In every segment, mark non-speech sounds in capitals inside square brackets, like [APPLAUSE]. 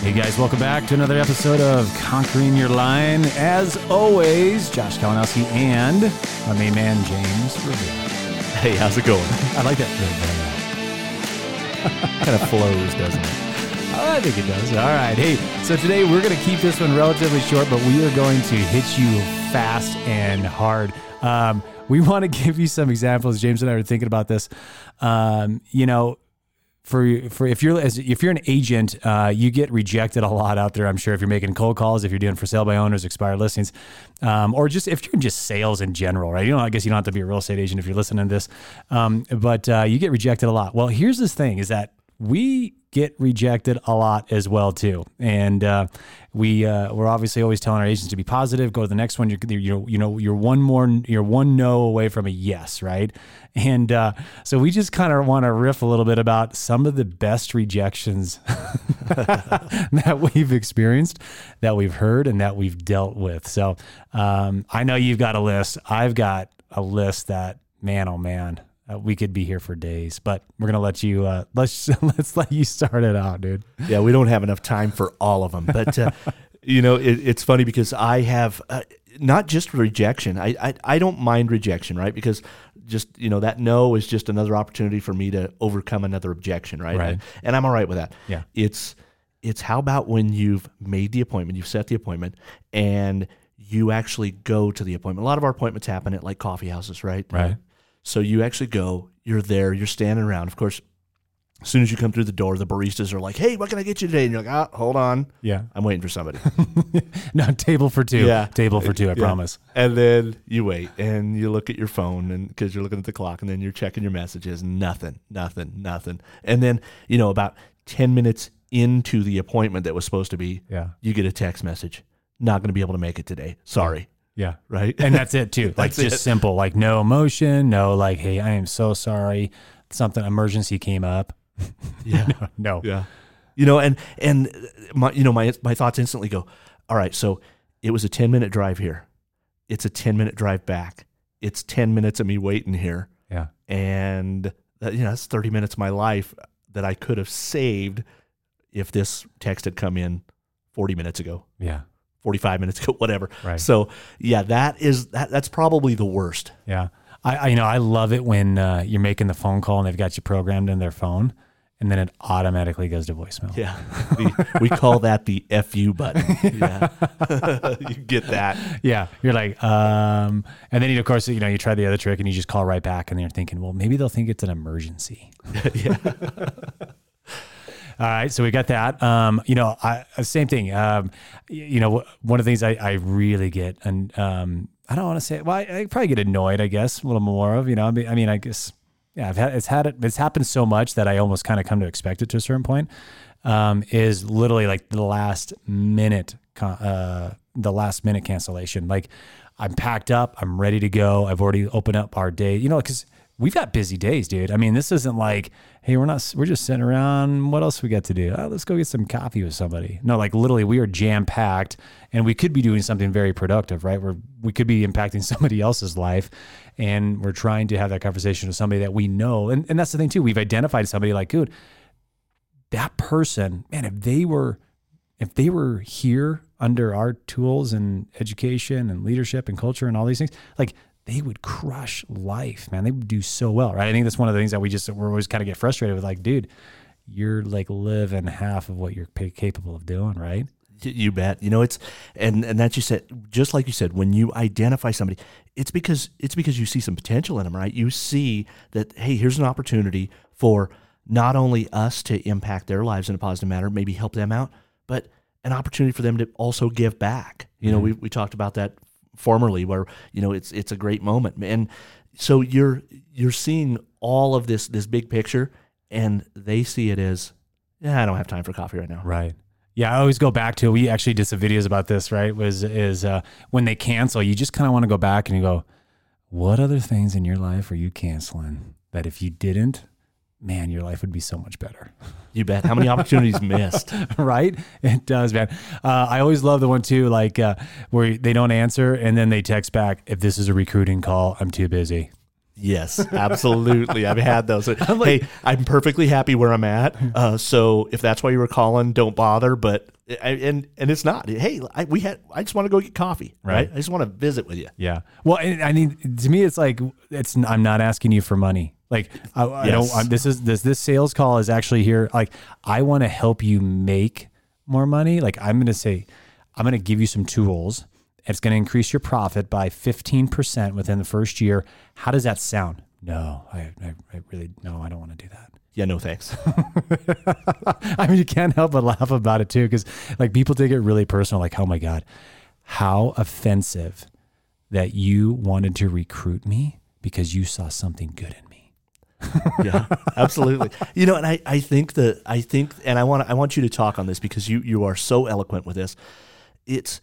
Hey guys, welcome back to another episode of Conquering Your Line. As always, Josh Kalinowski and my main man, James Revere. Hey, how's it going? I like that. [LAUGHS] kind of flows, doesn't it? I think it does. All right. Hey, so today we're going to keep this one relatively short, but we are going to hit you fast and hard. Um, we want to [LAUGHS] give you some examples. James and I were thinking about this. Um, you know, for for if you're as if you're an agent, uh, you get rejected a lot out there. I'm sure if you're making cold calls, if you're doing for sale by owners, expired listings, um, or just if you're just sales in general, right? You know, I guess you don't have to be a real estate agent if you're listening to this, um, but uh, you get rejected a lot. Well, here's this thing: is that we get rejected a lot as well too. And uh, we uh, we're obviously always telling our agents to be positive. Go to the next one. You're, you're you know you're one more you're one no away from a yes, right? [LAUGHS] And uh, so we just kind of want to riff a little bit about some of the best rejections [LAUGHS] that we've experienced, that we've heard, and that we've dealt with. So um, I know you've got a list. I've got a list that man, oh man, uh, we could be here for days, but we're gonna let you uh, [LAUGHS] let's let's let you start it out, dude. Yeah, we don't have enough time for all of them, but uh, [LAUGHS] you know it, it's funny because I have uh, not just rejection. I, I I don't mind rejection, right? Because just you know that no is just another opportunity for me to overcome another objection, right? Right. And, and I'm all right with that. Yeah. It's it's how about when you've made the appointment, you've set the appointment, and you actually go to the appointment. A lot of our appointments happen at like coffee houses, right? Right. So you actually go, you're there, you're standing around. Of course, as soon as you come through the door, the baristas are like, "Hey, what can I get you today?" And you're like, "Ah, hold on, Yeah. I'm waiting for somebody." [LAUGHS] no, table for two. Yeah. Table for two, I Yeah. promise. And then you wait and you look at your phone and because you're looking at the clock and then you're checking your messages. Nothing, nothing, nothing. And then you know about ten minutes into the appointment that was supposed to be, Yeah. you get a text message. Not going to be able to make it today. Sorry. Yeah. Right. And [LAUGHS] that's it too. Like just it. simple, like no emotion, no like, hey, I am so sorry. Something emergency came up. [LAUGHS] yeah. No. Yeah. You know, and and uh, my you know my my thoughts instantly go, all right, so it was a 10 minute drive here. It's a 10 minute drive back. It's 10 minutes of me waiting here. Yeah. And that, you know, that's 30 minutes of my life that I could have saved if this text had come in 40 minutes ago, Yeah. 45 minutes ago, [LAUGHS] whatever. Right. So, yeah, that is that that's probably the worst. Yeah. I, I you know, I love it when uh, you're making the phone call and they've got you programmed in their phone and then it automatically goes to voicemail. Yeah. [LAUGHS] we, we call that the FU button. [LAUGHS] Yeah. you get that. Yeah. You're like, um, and then you, of course, you know, you try the other trick and you just call right back and you're thinking, well, maybe they'll think it's an emergency. yeah. All right, so we got that. Um, you know, I, uh, same thing. Um, you know, one of the things I, I really get, and um, I don't want to say, well, I, I probably get annoyed. I guess a little more of, you know, I mean, I, mean, I guess, yeah, I've had it's had it, it's happened so much that I almost kind of come to expect it to a certain point. Um, is literally like the last minute, uh, the last minute cancellation. Like, I'm packed up, I'm ready to go. I've already opened up our day, you know, because we've got busy days, dude. I mean, this isn't like, hey, we're not, we're just sitting around. What else we got to do? Oh, let's go get some coffee with somebody. No, like literally, we are jam packed, and we could be doing something very productive, right? We're we could be impacting [LAUGHS] somebody else's life, and we're trying to have that conversation with somebody that we know. And and that's the thing too. We've identified somebody like, dude, that person, man, if they were, if they were here under our tools and education and leadership and culture and all these things, like they would crush life, man. They would do so well, right? I think that's one of the things that we just we're always kind of get frustrated with, like, dude, you're like living half of what you're capable of doing, right? You bet. You know, it's and and that you said just like you said when you identify somebody, it's because it's because you see some potential in them, right? You see that hey, here's an opportunity for not only us to impact their lives in a positive manner, maybe help them out, but an opportunity for them to also give back. You know, mm-hmm. we we talked about that formerly where, you know, it's it's a great moment. And so you're you're seeing all of this this big picture and they see it as yeah, I don't have time for coffee right now. Right. Yeah, I always go back to. We actually did some videos about this. Right? Was is uh, when they cancel, you just kind of want to go back and you go, what other things in your life are you canceling that if you didn't, man, your life would be so much better. You bet. How many [LAUGHS] opportunities missed? right? It does, man. Uh, I always love the one too, like uh, where they don't answer and then they text back, if this is a recruiting call, I'm too busy. Yes, absolutely. I've had those. [LAUGHS] hey, I'm perfectly happy where I'm at. [LAUGHS] Uh, so if that's why you were calling, don't bother. But I, and and it's not. Hey, I, we had. I just want to go get coffee. Right. Right. I just want to visit with you. Yeah. Well, and I mean, to me, it's like it's. I'm not asking you for money. Like, I, I don't. I'm, this is this this sales call is actually here. Like, I want to help you make more money. Like, I'm going to say, I'm going to give you some tools. It's going to increase your profit by 15 percent within the first year. How does that sound? No, I, I, I really no. I don't want to do that. Yeah. No thanks. [LAUGHS] I mean, you can't help but laugh about it too, because like people take it really personal. Like, oh my god, how offensive that you wanted to recruit me because you saw something good in me. [LAUGHS] yeah, absolutely. You know, and I, I think that I think, and I want I want you to talk on this because you you are so eloquent with this. It's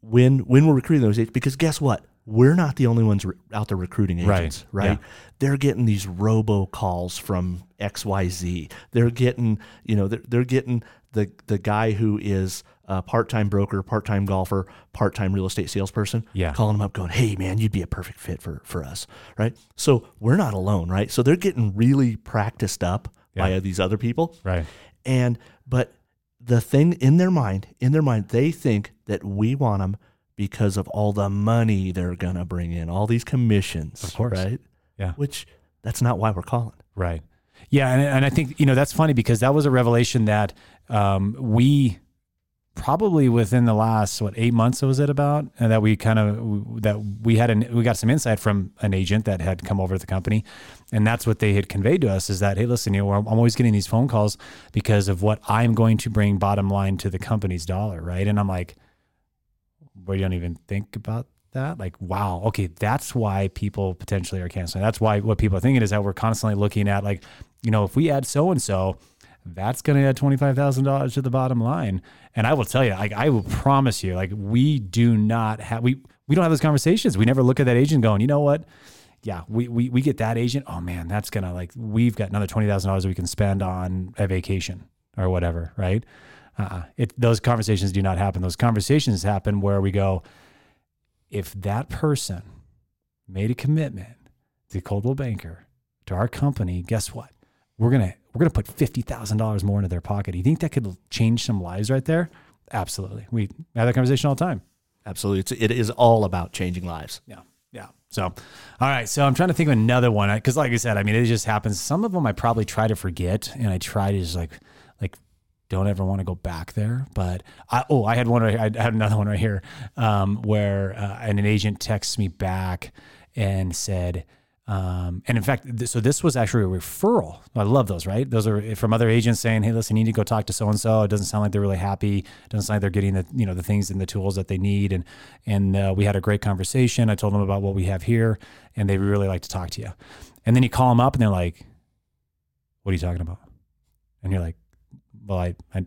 when when we're recruiting those agents because guess what? We're not the only ones re- out there recruiting agents, right? Yeah. They're getting these robo calls from X Y Z. They're getting you know they're, they're getting the the guy who is a part time broker, part time golfer, part time real estate salesperson. Yeah. calling them up, going, "Hey, man, you'd be a perfect fit for for us," right? So we're not alone, right? So they're getting really practiced up by these other people, Right. and but the thing in their mind, in their mind, they think that we want them because of all the money they're gonna bring in, all these commissions, Of course. right? Yeah. Which that's not why we're calling. Right. Yeah, and and I think you know that's funny because that was a revelation that um, we probably within the last what eight months was it about and that we kind of that we had an we got some insight from an agent that had come over to the company and that's what they had conveyed to us is that hey listen you know I'm always getting these phone calls because of what I'm going to bring bottom line to the company's dollar right and I'm like well you don't even think about that like wow okay that's why people potentially are canceling that's why what people are thinking is that we're constantly looking at like you know if we add so and so that's going to add $25,000 to the bottom line. And I will tell you, like, I will promise you, like, we do not have, we, we don't have those conversations. We never look at that agent going, you know what? Yeah, we, we, we get that agent. Oh man, that's to like, we've got another $20,000 we can spend on a vacation or whatever. Right. Uh, it, those conversations do not happen. Those conversations happen where we go, if that person made a commitment to Coldwell Banker, to our company, guess what? We're gonna we're gonna put fifty thousand dollars more into their pocket. Do you think that could change some lives right there? Absolutely. We have that conversation all the time. Absolutely, it's, it is all about changing lives. Yeah. Yeah. So, all right. So I'm trying to think of another one because, like I said, I mean, it just happens. Some of them I probably try to forget, and I try to just like, don't ever want to go back there. But I, oh, I had one. I had another one right here um, where uh, and an agent texts me back and said. Um, and in fact, th- so this was actually a referral. I love those, right? Those are from other agents saying, "Hey, listen, you need to go talk to so and so." It doesn't sound like they're really happy. It doesn't sound like they're getting the you know the things and the tools that they need. And and uh, we had a great conversation. I told them about what we have here, and they really like to talk to you. And then you call them up, and they're like, "What are you talking about?" And you're like, "Well, I I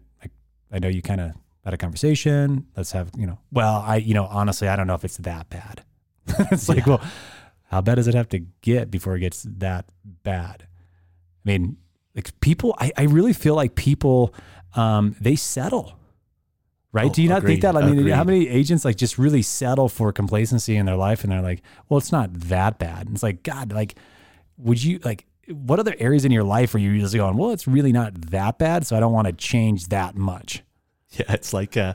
I, know you kind of had a conversation. Let's have you know. Well, I you know honestly, I don't know if it's that bad. [LAUGHS] it's like, well, how bad does it have to get before it gets that bad? I mean, like people, I, I really feel like people, um, they settle. Right? Oh, Do you not think that? I mean, how many agents like just really settle for complacency in their life and they're like, well, it's not that bad. And it's like, God, like, would you like what other areas in your life are you just going, well, it's really not that bad, so I don't want to change that much. Yeah, it's like uh,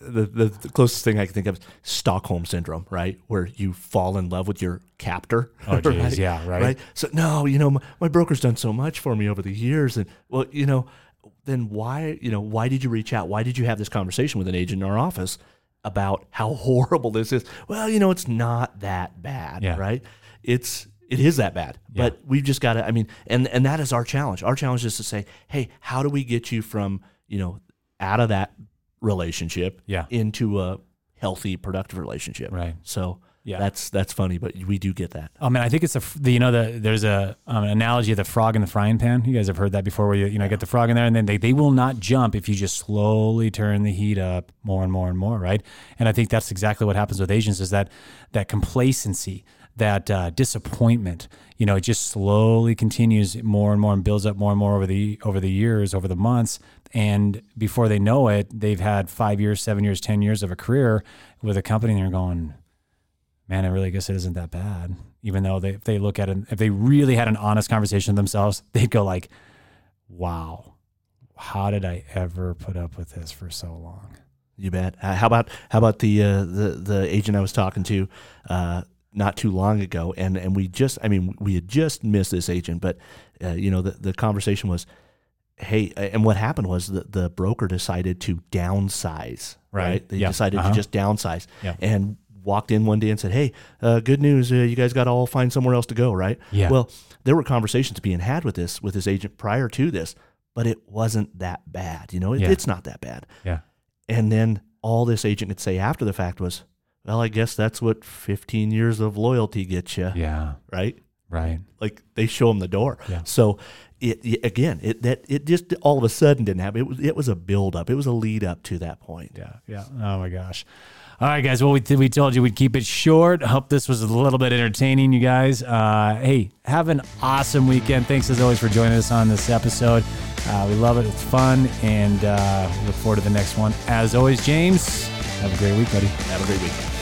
the, the the closest thing I can think of is Stockholm syndrome, right? Where you fall in love with your captor. Oh, [LAUGHS] geez, yeah, right. So no, you know, my, my broker's done so much for me over the years, and well, you know, then why, you know, why did you reach out? Why did you have this conversation with an agent in our office about how [LAUGHS] horrible this is? Well, you know, it's not that bad, Yeah. right? It's it is that bad, but we've just got to. I mean, and and that is our challenge. Our challenge is to say, hey, how do we get you from you know out of that relationship Yeah. into a healthy, productive relationship? Right. So Yeah. that's that's funny, but we do get that. Oh mean, I think it's a the, you know the there's a um, analogy of the frog in the frying pan. You guys have heard that before, where you you know I get the frog in there and then they, they will not jump if you just slowly turn the heat up more and more and more, right? And I think that's exactly what happens with Asians is that that complacency, that uh, disappointment. You know, it just slowly continues more and more and builds up more and more over the over the years, over the months, and before they know it, they've had five years, seven years, ten years of a career with a company, and they're going man, I really guess it isn't that bad. Even though they, if they look at it, if they really had an honest conversation with themselves, [LAUGHS] they'd go like, wow, how did I ever put up with this for so long? You bet. Uh, how about how about the uh, the the agent I was talking to uh, not too long ago, and and we just I mean we had just missed this agent, but uh, you know the the conversation was, hey, and what happened was that the broker decided to downsize. Right. Right. They Yeah. decided Uh-huh. to just downsize. Yeah. And walked in one day and said, "Hey, uh, good news! Uh, you guys got to all find somewhere else to go, right?" Yeah. Well, there were conversations being had with this with this agent prior to this, but it wasn't that bad. You know, it, Yeah. it's not that bad. Yeah. And then all this agent could say after the fact was, well, I guess that's what 15 years of loyalty gets you, Yeah. right? Right. Like they show them the door. Yeah. So it, it- again, it that it just all of a sudden didn't happen. It was it was a build up. It was a lead up to that point. Yeah. Yeah. Oh my gosh. All right, guys. Well, we, we told you we'd keep it short. Hope this was a little bit entertaining, you guys. Uh, hey, have an awesome weekend. Thanks as always for joining us on this episode. Uh, we love it. It's fun, and uh, look forward to the next one. As always, James, have a great week, buddy. Have a great week.